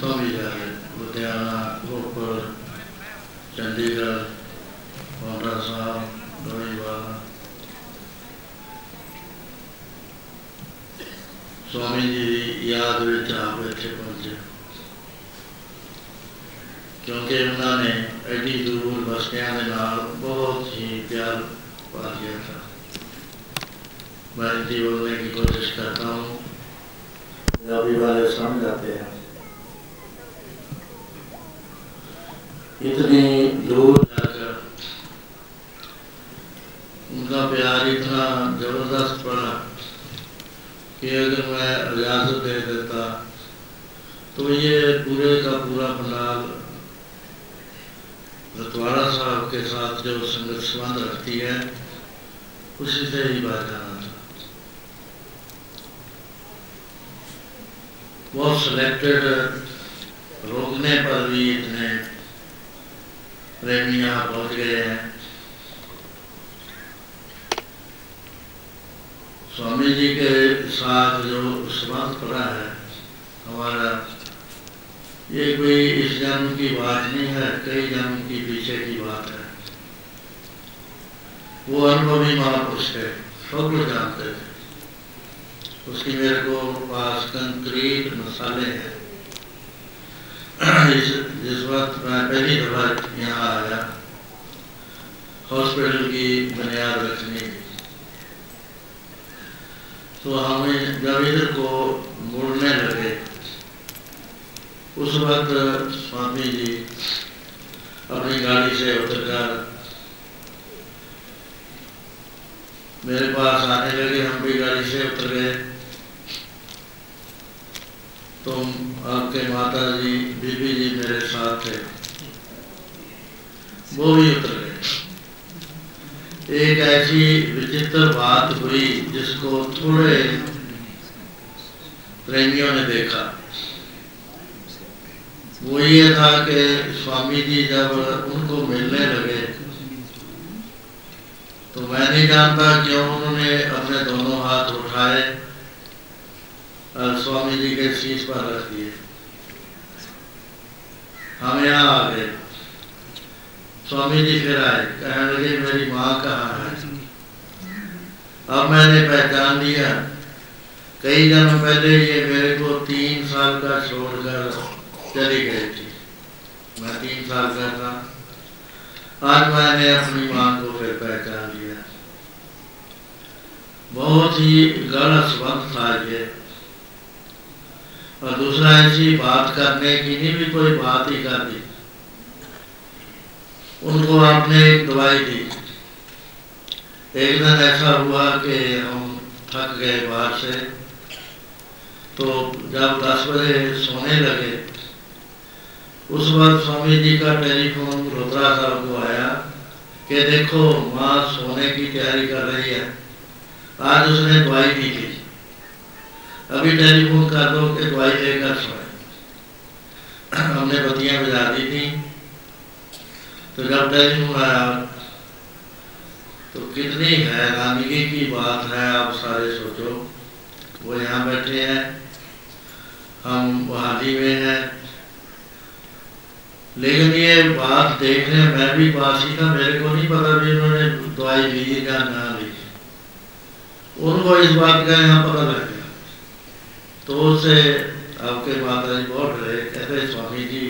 ਤੋਂ ਵੀ ਜ਼ਿਆਦਾ ਲੁਧਿਆਣਾ ਰੋਪੜ ਚੰਡੀਗੜ੍ਹ ਪੌਂਟਾ ਸਾਹਿਬ ਲੋਹੀਵਾਲਾ स्वामी जी ਦੀ ਯਾਦ ਵਿੱਚ ਆਪ ਇੱਥੇ ਪਹੁੰਚੇ ਕਿਉਂਕਿ ਉਹਨਾਂ ਨੇ ਐਡੀ ਦੂਰ ਬਸਤਿਆਂ ਦੇ ਨਾਲ ਬਹੁਤ ਹੀ प्यार पा लिया था मैं हिंदी बोलने की कोशिश करता हूँ पंजाबी वाले समझ जाते हैं। इतनी दूर जाकर उनका प्यार इतना ज़बरदस्त पड़ा कि अगर मैं इजाज़त दे देता तो ये पूरे का पूरा पंडाल रतवाड़ा साहब के साथ जो संगत संबंध रखती है, उसी से ही बात था बहुत सिलेक्टेड रोकने पर भी इतने प्रेमी यहाँ पहुँच गए हैं। स्वामी जी के साथ जो संबंध पड़ा है, हमारा, ये कोई इस जन्म की बात नहीं है, कई जन्म की पीछे की बात है। वो अनुभवी महापुरुष है सब लोग जानते थे। उसकी मेरे को पास कंक्रीट मसाले हैं। इस जिस वक्त मैं पहली दफ़ा यहाँ आया, हॉस्पिटल की बुनियाद रखने की तो हमें जब इधर को मुड़ने लगे, उस वक्त स्वामी जी अपनी गाड़ी से उतरकर मेरे पास आने लगे, हम भी गाड़ी से उतर गए। तुम आपके माता जी बीबी जी मेरे साथ थे। वो भी उतर गए। एक ऐसी विचित्र बात हुई जिसको थोड़े प्रेमियों ने देखा। वो ये था कि स्वामी जी जब उनको मिलने लगे तो मैं नहीं जानता क्यों उन्होंने अपने दोनों हाथ उठाए। स्वामी जी के शीश पर रख दिए हम यहाँ आ गए। स्वामी जी फिर आए, कहने लगे, मेरी माँ कहाँ है? अब मैंने पहचान लिया। कई जन्म पहले ये मेरे को तीन साल का छोड़कर चली गई थी। मैं तीन साल का था। आज मैंने अपनी माँ को फिर पहचान लिया। बहुत ही गलत संबंध था ये। और दूसरा ऐसी बात करने की नहीं भी कोई बात ही कर दी। उनको आपने एक दवाई दी। एक दिन ऐसा हुआ कि हम थक गए बाहर से। तो जब दस बजे सोने लगे, उस वक्त स्वामी जी का टेलीफोन रुद्रा साहब को आया कि देखो, माँ सोने की तैयारी कर रही है। आज उसने दवाई दी थी। अभी टेलीफोन कर दो कि दवाई लेकर सोए हमने बत्तियाँ बुझा दी थी। तो जब टेलीफोन आया तो कितनी हैरानगी की बात है, आप सारे सोचो। वो यहाँ बैठे हैं। हम वहादी में हैं। लेकिन ये बात देखने मैं भी ही था, मेरे को नहीं पता भी उन्होंने दवाई ली या ना ली उनको इस बात का यहाँ पता लग तो उससे आपके माता जी बहुत डरे कहते स्वामी जी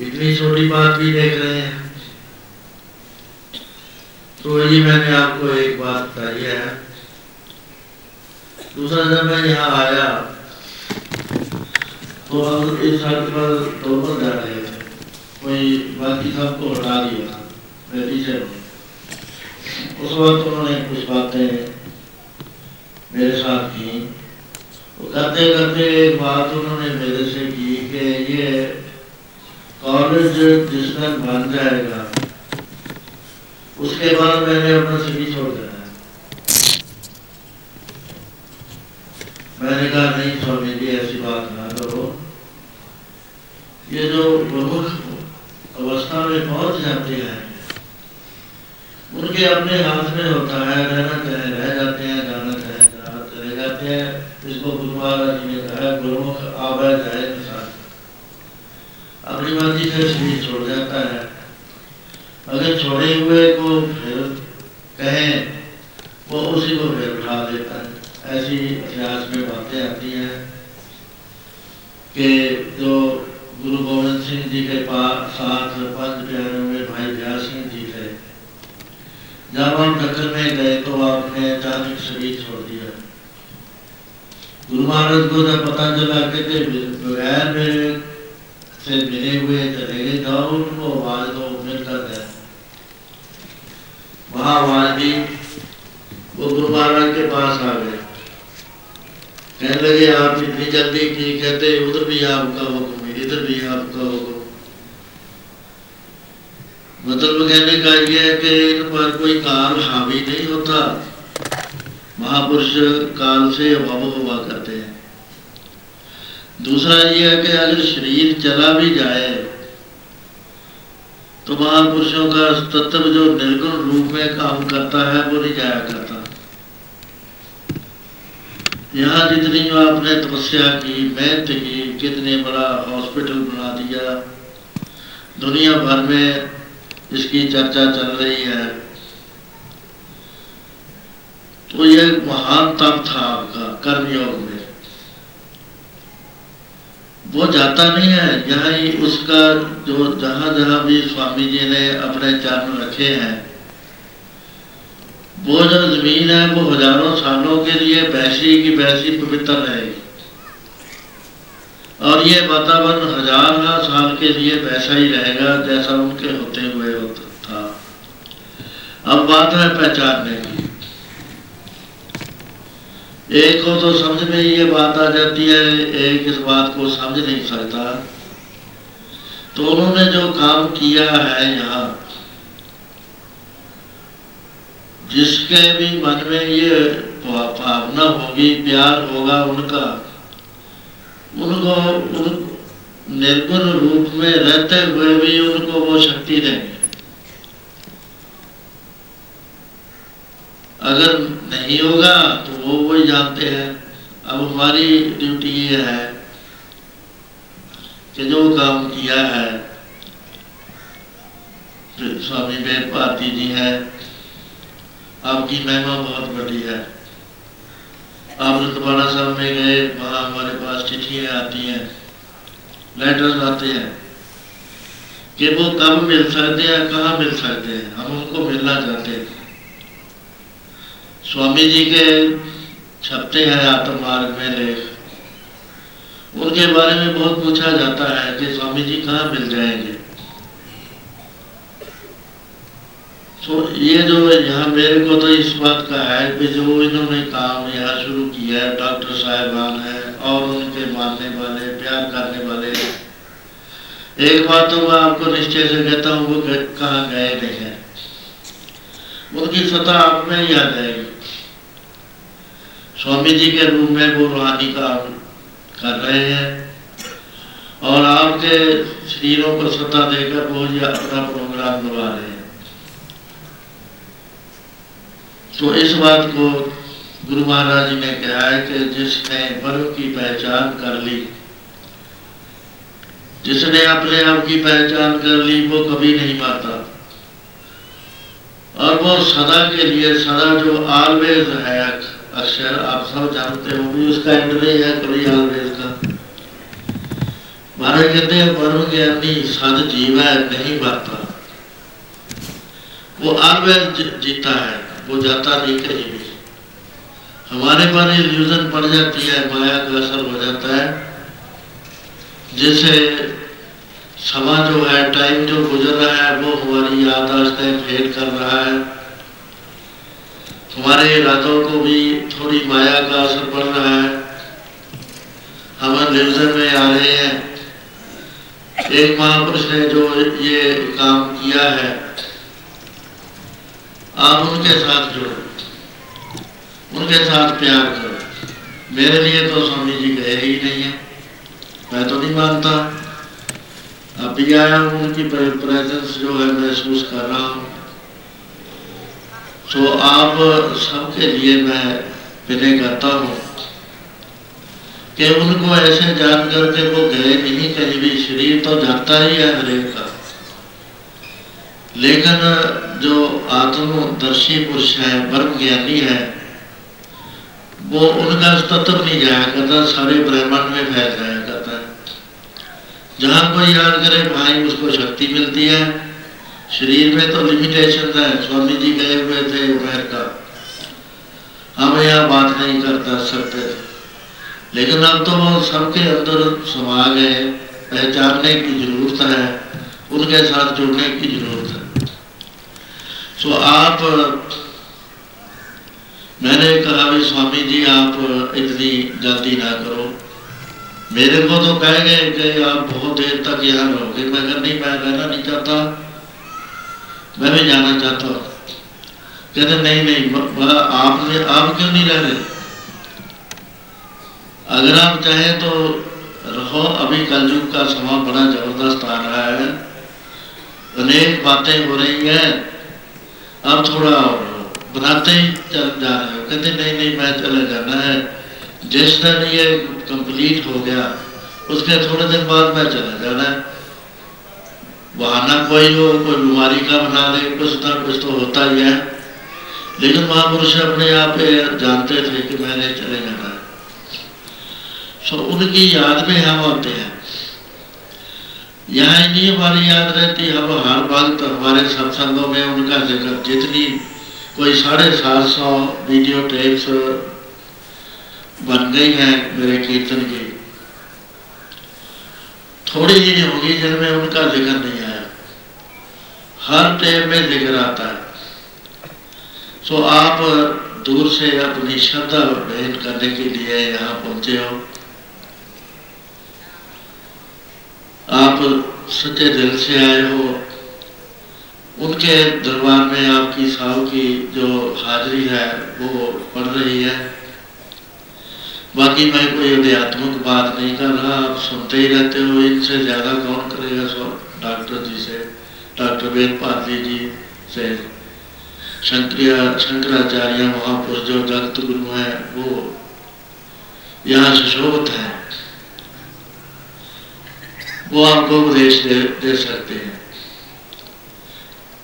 इतनी छोटी बात भी देख रहे हैं। तो ये मैंने आपको एक बात बताई है। दूसरा, जब मैं यहाँ आया तो हम इस सड़क पर दो पर जा रहे थे कोई बाकी सबको हटा दिया, मैं पीछे उस वक्त उन्होंने कुछ बातें मेरे साथ की। करते करते एक बात उन्होंने मेरे से की कि ये कॉलेज जिस दिन बन जाएगा, उसके बाद मैंने अपना सिटी छोड़ देना है। मैंने कहा, नहीं स्वामी जी, ऐसी बात ना करो। ये जो प्रमुख अवस्था में पहुँच जाते हैं, उनके अपने हाथ में होता है रहना चाहे रह जाते हैं इसको गुरुवारा जी ने कहा गुरुमुख आवे जाए निशान अपनी मर्ज़ी से शरीर छोड़ जाता है। अगर छोड़े हुए को फिर कहें, वो उसी को फिर उठा देता है। ऐसी इतिहास में बातें आती हैं कि जो गुरु गोविंद सिंह जी के पास साथ पंच प्यारे में भाई व्यास सिंह जी थे। जब हम दखन में गए तो आपने अचानक शरीर छोड़ दिया महाराज को जब पता चला कि बगैर मेरे से मिले हुए चले गए, जाओ उनको आवाज़ दो गए वहाँ आवाज़ दी वो गुरु महाराज के पास आ गए। कहने लगे, आप इतनी जल्दी की कहते उधर भी आपका हुक्म इधर भी आपका हुक्म मतलब कहने का यह है कि इन पर कोई काल हावी नहीं होता। महापुरुष काल से अभाव हुआ करते। हैं दूसरा यह है कि अगर शरीर चला भी जाए तो महापुरुषों का तत्व जो निर्गुण रूप में काम करता है, वो नहीं जाया करता। यहाँ जितनी जो आपने तपस्या की, मेहनत की, कितने बड़ा हॉस्पिटल बना दिया, दुनिया भर में इसकी चर्चा चल रही है। तो यह महान तप था आपका, कर्मयोग में। वो जाता नहीं है, यहाँ ही उसका जो जहाँ जहाँ भी स्वामी जी ने अपने चरण रखे हैं, वो जो ज़मीन है, वो हज़ारों सालों के लिए वैसी की वैसी पवित्र रहेगी। और ये वातावरण हज़ार साल के लिए वैसा ही रहेगा जैसा उनके होते हुए होता था। अब बात है पहचानने की। एक को तो समझ में ये बात आ जाती है, एक इस बात को समझ नहीं सकता। तो उन्होंने जो काम किया है यहाँ, जिसके भी मन में ये भावना होगी, प्यार होगा उनका, उनको उन निर्गुण रूप में रहते हुए भी उनको वो शक्ति देंगे। अगर नहीं होगा तो वो वही जानते हैं। अब हमारी ड्यूटी ये है कि जो काम किया है, स्वामी वेद भारती जी है, आपकी महिमा बहुत बड़ी है। आप रतवाड़ा साहब में गए, वहाँ हमारे पास चिट्ठियाँ आती हैं लेटर्स आते हैं, कि वो कब मिल सकते हैं, कहाँ मिल सकते हैं, हम उनको मिलना चाहते हैं। स्वामी जी के छपते हैं आत्म मार्ग में लेख। उनके बारे में बहुत पूछा जाता है कि स्वामी जी कहाँ मिल जाएँगे। तो ये जो यहाँ मेरे को तो इस बात का है कि जो इन्होंने काम यहाँ शुरू किया है, डॉक्टर साहेबान है और उनके मानने वाले, प्यार करने वाले। एक बात तो मैं आपको निश्चय से कहता हूँ, वो कहाँ गए नहीं उनकी सतह आप में ही आ जाएगी। स्वामी जी के रूप में वो रूहानी काम कर रहे हैं और आपके शरीरों को सत्ता देकर वो ये अपना प्रोग्राम करवा रहे हैं। तो इस बात को गुरु महाराज ने कहा है कि जिसने बल की पहचान कर ली, जिसने अपने आप की पहचान कर ली, वो कभी नहीं मारता। और वो सदा के लिए, सदा जो आलवेज है अक्षर आप सब जानते हो भी उसका इंद्रिय है कभी आलवेज का। महाराज कहते हैं परम ज्ञानी सद जीव है नहीं मरता वो आलवेज जीता है, वो जाता नहीं कहीं भी। हमारे पर इल्यूजन पड़ जाती है, माया का असर हो जाता है। जिससे समा जो है टाइम जो गुजर रहा है, वो हमारी यादाश्तें फेल कर रहा है। हमारे इरादों को भी थोड़ी माया का असर पड़ रहा है। हम रिविजन में आ रहे हैं। एक महापुरुष ने जो ये काम किया है, आप उनके साथ जुड़ो। उनके साथ प्यार करो। मेरे लिए तो स्वामी जी गए ही नहीं है। मैं तो नहीं मानता। अभी आया हूँ उनकी प्रेजेंस जो है महसूस कर रहा हूँ तो आप सबके लिए मैं विनय करता हूँ कि उनको ऐसे जान करके वो गए नहीं कहीं भी शरीर तो जाता ही है हरेक का लेकिन जो आत्मदर्शी पुरुष है ब्रह्म ज्ञानी है वो उनका तत्व नहीं जाया करता सारे ब्रह्मांड में फैल जाया जहाँ कोई याद करे भाई उसको शक्ति मिलती है। शरीर में तो लिमिटेशन है स्वामी जी गए हुए थे अमेरिका हम यहाँ बात नहीं करता सकते लेकिन अब तो वो सबके अंदर समा गए पहचानने की ज़रूरत है, उनके साथ जुड़ने की ज़रूरत है। सो आप, मैंने कहा भी स्वामी जी आप इतनी जल्दी ना करो। मेरे को तो कह गए कि आप बहुत देर तक यहाँ रहोगे। मैं कहा, नहीं, मैं रहना नहीं चाहता। मैं भी जाना चाहता हूँ। कहते, नहीं नहीं आपने, आप क्यों नहीं रह रहे अगर आप चाहें तो रहो, अभी कलयुग का समय बड़ा ज़बरदस्त आ रहा है। अनेक बातें हो रही हैं। अब थोड़ा बनाते ही जा रहे हो। कहते, नहीं नहीं, मैं चले जाना है। जिस दिन ये कंप्लीट हो गया। उसके थोड़े दिन बाद मैं चले जाना। है बहाना कोई हो, कोई बीमारी का बना दे, कुछ ना कुछ तो होता ही है। लेकिन महापुरुष अपने आप जानते थे कि मैंने चले जाना। है सो उनकी याद में हम होते हैं। यहाँ इतनी हमारी याद रहती हम हर वक्त हमारे सत्संगों में उनका ज़िक्र, जितनी कोई साढ़े सात सौ वीडियो टेप्स बन गई है मेरे कीर्तन की। थोड़ी ही होगी जिनमें उनका ज़िक्र नहीं आया। हर टेप में ज़िक्र आता है। सो आप दूर से अपनी श्रद्धा भेंट करने के लिए यहाँ पहुँचे हो। आप सच्चे दिल से आए हो। उनके दरबार में आपकी साहु की जो हाजिरी है, वो पड़ रही है। बाकी मैं कोई अध्यात्मक बात नहीं कर रहा आप सुनते ही रहते हो इनसे ज़्यादा कौन करेगा सो डॉक्टर जी से डॉक्टर वेद पात्री जी से शंकराचार्य महापुरुष जो जगत गुरु हैं वो यहाँ सुशोभित हैं। वो आपको उपदेश दे, दे सकते हैं।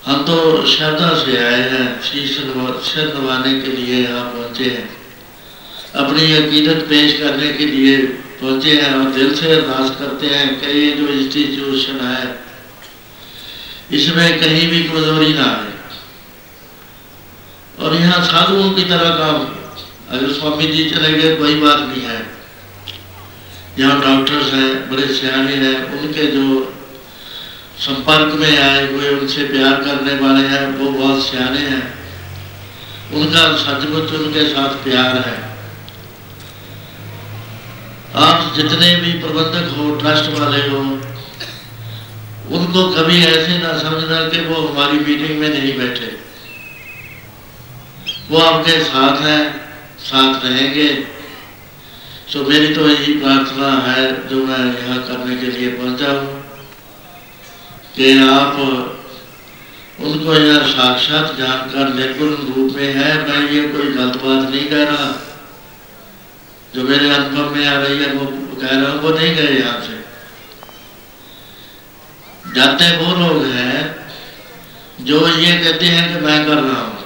हम तो श्रद्धा से आए हैं शीश नवाने के लिए यहाँ पहुँचे हैं। अपनी अकीदत पेश करने के लिए पहुँचे हैं और दिल से अरदास करते हैं कि ये जो इंस्टीट्यूशन है, इसमें कहीं भी कमज़ोरी ना आए। और यहाँ साधुओं की तरह काम। अगर स्वामी जी चले गए, कोई बात नहीं है। यहाँ डॉक्टर्स हैं, बड़े सियाने हैं, उनके जो संपर्क में आए हुए, उनसे प्यार करने वाले हैं, वो बहुत सियाने हैं। उनका सचमुच उनके साथ प्यार है। आप जितने भी प्रबंधक हो, ट्रस्ट वाले हो, उनको कभी ऐसे ना समझना कि वो हमारी मीटिंग में नहीं बैठे। वो आपके साथ हैं, साथ रहेंगे। तो मेरी तो यही प्रार्थना है, जो मैं यहाँ करने के लिए पहुँचा हूँ, कि आप उनको यह साक्षात जानकर निर्गुण रूप में है। मैं ये कोई गलत बात नहीं कह रहा। जो मेरे अनुभव में आ रही है, वो कह रहा हूँ, वो नहीं गए यहाँ से। जाते वो लोग हैं जो ये कहते हैं कि मैं कर रहा हूँ।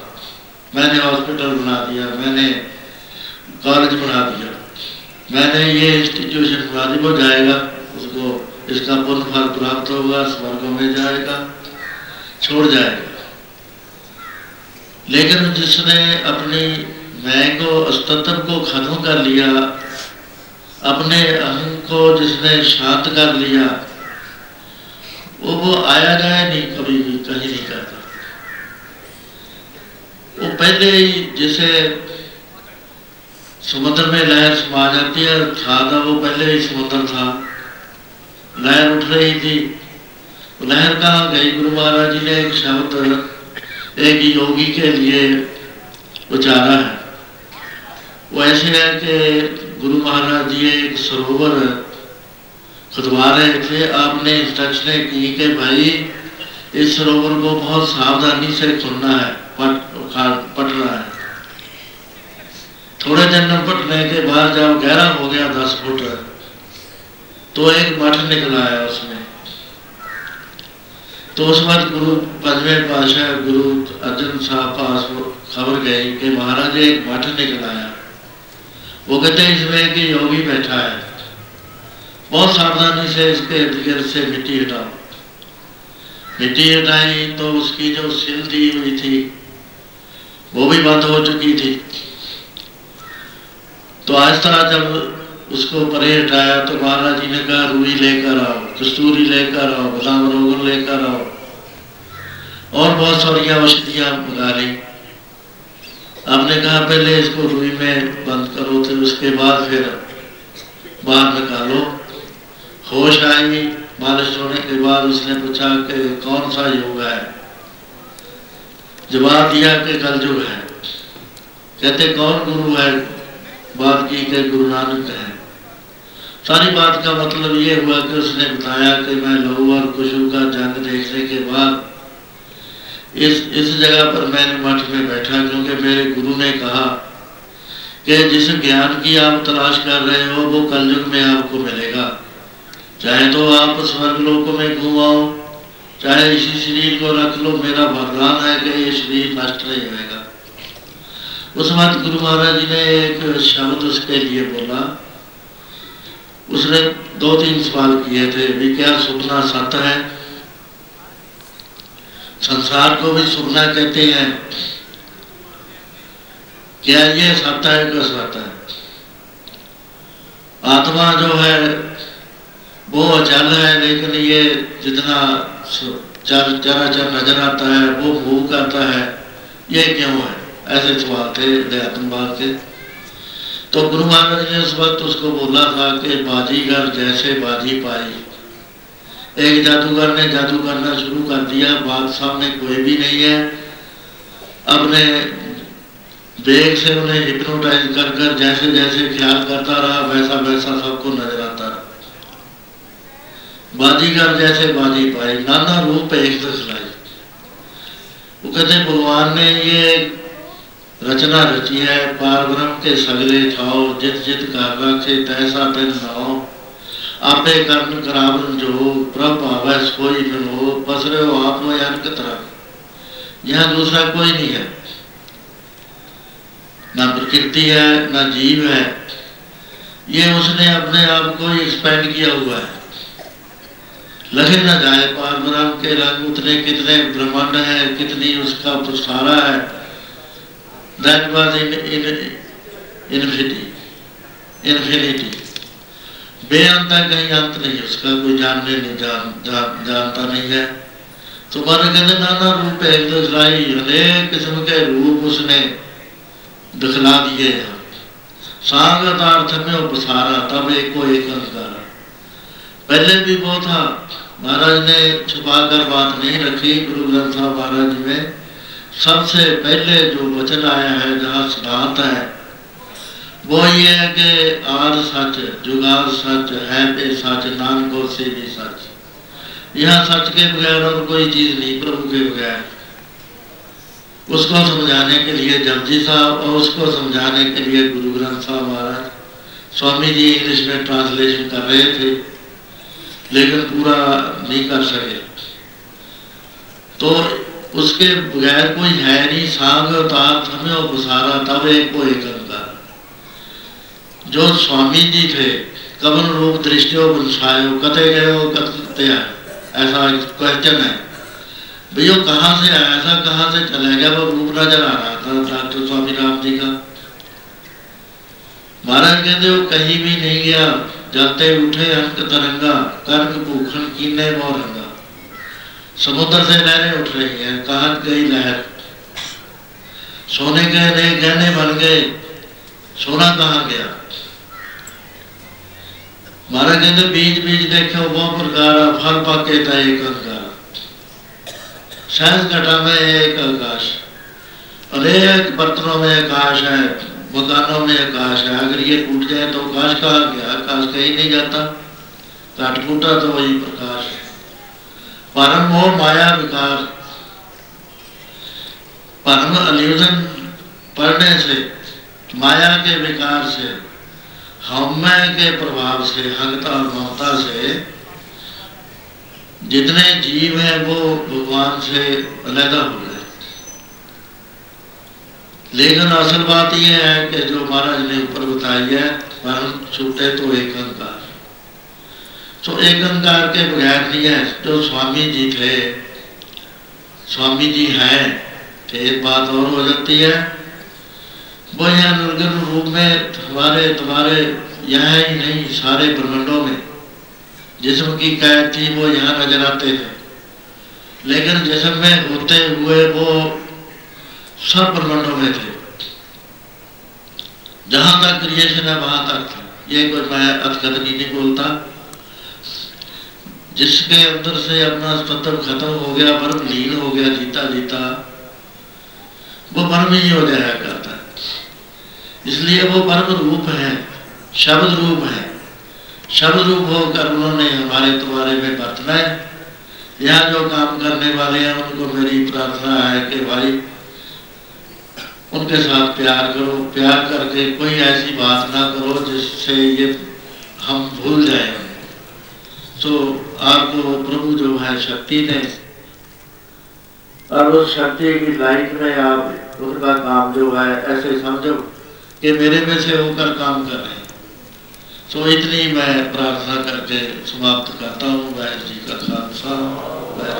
मैंने हॉस्पिटल बना दिया, मैंने कॉलेज बना दिया। मैंने ये इंस्टीट्यूशन बना दी, वो जाएगा, उसको इसका पुण्य फल प्राप्त होगा, स्वर्गों में जाएगा, छोड़ जाएगा। लेकिन जिसने अपनी मैं को अस्तित्व को खत्म कर लिया, अपने अहम को जिसने शांत कर लिया, वो वो आया जाए नहीं, कभी भी कहीं नहीं करता। वो पहले ही जैसे समुद्र में लहर समा जाती है, था था, वो पहले ही समुद्र था। लहर उठ रही थी। लहर कहाँ गई? गुरु महाराज जी ने एक शब्द, एक योगी के लिए उचारा है। वो ऐसे है कि गुरु महाराज जी एक सरोवर खुदवा रहे थे। आपने इंस्ट्रक्शन की कि भाई, इस सरोवर को बहुत सावधानी से खुलना है, पट रहा है। थोड़े दिन पटने के बाद जब गहरा हो गया दस फुट तो एक मठ निकल आया उसमें। तो उस वक्त गुरु पंजवें पाशाह गुरु अर्जन साहब पास खबर गई कि महाराज एक मठ निकल आया वो कहते हैं, इसमें एक योगी बैठा है। बहुत सावधानी से इसके इर्द गिर्द से मिट्टी हटाओ। मिट्टी हटाई तो उसकी जो सिल दी हुई थी, वो भी बंद हो चुकी थी। तो आहिस्ता जब उसको परे हटाया तो महाराज जी ने कहा रूई लेकर आओ, कस्तूरी लेकर आओ गुलाम रोगन लेकर आओ। और बहुत सारी औषधियाँ मंगा ली। आपने कहा, पहले इसको रुई में बंद करो तो उसके बाद फिर बाहर निकालो। होश आई मालिश होने के बाद उसने पूछा कि कौन सा योग है? जवाब दिया कि कलयुग है। कहते, कौन गुरु है? बात की के गुरु नानक है। सारी बात का मतलब ये हुआ कि उसने बताया कि मैं लहू और खुशबू का जंग देखने के बाद इस इस जगह पर मैंने मठ में बैठा, क्योंकि मेरे गुरु ने कहा कि जिस ज्ञान की आप तलाश कर रहे हो, वो कलयुग में आपको मिलेगा। चाहे तो आप स्वर्ग लोकों में घुमाओ चाहे इसी शरीर को रख लो, मेरा वरदान है कि ये शरीर नष्ट नहीं होगा उस वक्त गुरु महाराज जी ने एक शब्द उसके लिए बोला। उसने दो तीन सवाल किए थे, भी क्या सुपना सत्य है? संसार को भी सुनना कहते हैं। क्या ये सत्य है क्या सत्य है? आत्मा जो है, वो अचल है, लेकिन ये जितना चर चरा चर नज़र आता है, वो भूख आता है, ये क्यों है? ऐसे सवाल थे अध्यात्मवाद के। तो गुरु महाराज ने उस वक्त उसको बोला था कि बाजीगर जैसे बाजी पाई। एक जादूगर ने जादू करना शुरू कर दिया बात सामने कोई भी नहीं है। अपने बेग से उन्हें हिप्नोटाइज कर कर जैसे जैसे ख्याल करता रहा, वैसा वैसा सबको नज़र आता रहा। बाजीगर जैसे बाजी पाई, नाना रूप एक दिखलाई वो कहते, भगवान ने ये रचना रची है पार ब्रह्म के सगले छाओ, जित जित कर रखे, तैसा तेन नाओ जो प्रभ आवे सोई फिर हो पसरे हो आप में अनक तरह यहाँ दूसरा कोई नहीं है ना प्रकृति है ना जीव है ये उसने अपने आप को एक्सपेंड किया हुआ है लगे ना जाए पार ब्रह्म के रंग उतने कितने ब्रह्मांड है कितनी उसका प्रसारा है इन इन इन्फिनिटी इन्फिनिटी बेअंत है कहीं अंत नहीं उसका कोई जानने नहीं जान, जान जानता नहीं है। तो मारे कहते नाना रूप एक दिखलाई अनेक किस्म के रूप उसने दिखला दिए हैं। सांगत अर्थ में उपसारा तब एक को एक अंधकार। पहले भी वो था महाराज ने छुपा कर बात नहीं रखी गुरु ग्रंथ साहब महाराज में। सबसे पहले जो वचन आया है जहाँ सिद्धांत है वो ये है कि आर सच, जुगार सच, है पे सच, नानको से भी सच। यह सच के बगैर और कोई चीज़ नहीं, प्रभु के बगैर। उसको समझाने के लिए जपजी साहब और उसको समझाने के लिए गुरु ग्रंथ साहब महाराज, स्वामी जी इंग्लिश में ट्रांसलेशन कर रहे थे, लेकिन पूरा नहीं कर सके। तो उसके बगैर कोई है नहीं, सांग उतार थमे और गुसारा तब एक को एक जो स्वामी जी थे कवन रूप दृष्टियों बुलछायो कते गए हो कते ऐसा क्वेश्चन है। भैया कहाँ से आया? ऐसा कहाँ से चला गया? वो रूप नज़र आ रहा था। डॉक्टर स्वामी राम जी का महाराज कहते, वो कहीं भी नहीं गया। जाते उठे अंक तरंगा, कर्क भूखन कीने मोरंगा समुद्र से लहरें उठ रही हैं। कहा गई लहर। सोने के गहने बन गए। सोना कहा गया? महाराज कहते बीज बीज देखो, वो प्रकार फल पाके था, एक अंकार सहज घटा में एक आकाश। अनेक बर्तनों में आकाश है, मकानों में आकाश है। अगर ये टूट जाए तो आकाश कहा गया? आकाश कहीं नहीं जाता। काट फूटा तो वही प्रकाश। परम मोह माया विकार। परम अल्यूजन पढ़ने से माया के विकार से हमें के प्रभाव से हकता और ममता से, जितने जीव हैं वो भगवान से अलहदा हो गए। लेकिन असल बात यह है कि जो महाराज ने ऊपर बताई है परम छूटे तो एक अंकार। तो एक अंकार के बगैर नहीं है, जो स्वामी जी थे, स्वामी जी हैं तो एक बात और हो जाती है वो यहाँ निर्गुण रूप में हमारे तुम्हारे यहाँ ही नहीं, सारे ब्रह्मंडों में। जिसम की कैद थी, वो यहाँ नज़र आते थे लेकिन जिसम में होते हुए वो सब ब्रह्मंडों में थे। जहाँ तक क्रिएशन है वहाँ तक ये कोई मैं अथकथनी नहीं बोलता। जिसके अंदर से अपना स्पत्र खत्म हो गया वर्म लीन हो गया, जीता जीता, वो वर्म ही हो है इसलिए वो परम रूप है, शब्द रूप है। शब्द रूप होकर उन्होंने हमारे तुम्हारे में बरतना है। यहाँ जो काम करने वाले हैं, उनको मेरी प्रार्थना है कि भाई, उनके साथ प्यार करो। प्यार करके कोई ऐसी बात ना करो जिससे ये हम भूल जाए। तो आपको प्रभु जो है, शक्ति ने और उस शक्ति की लाइफ में आप, उनका काम जो है, ऐसे समझो। कि मेरे में से होकर काम कर रहे हैं। तो इतनी मैं प्रार्थना करके समाप्त करता हूँ वह जी का खालसा वह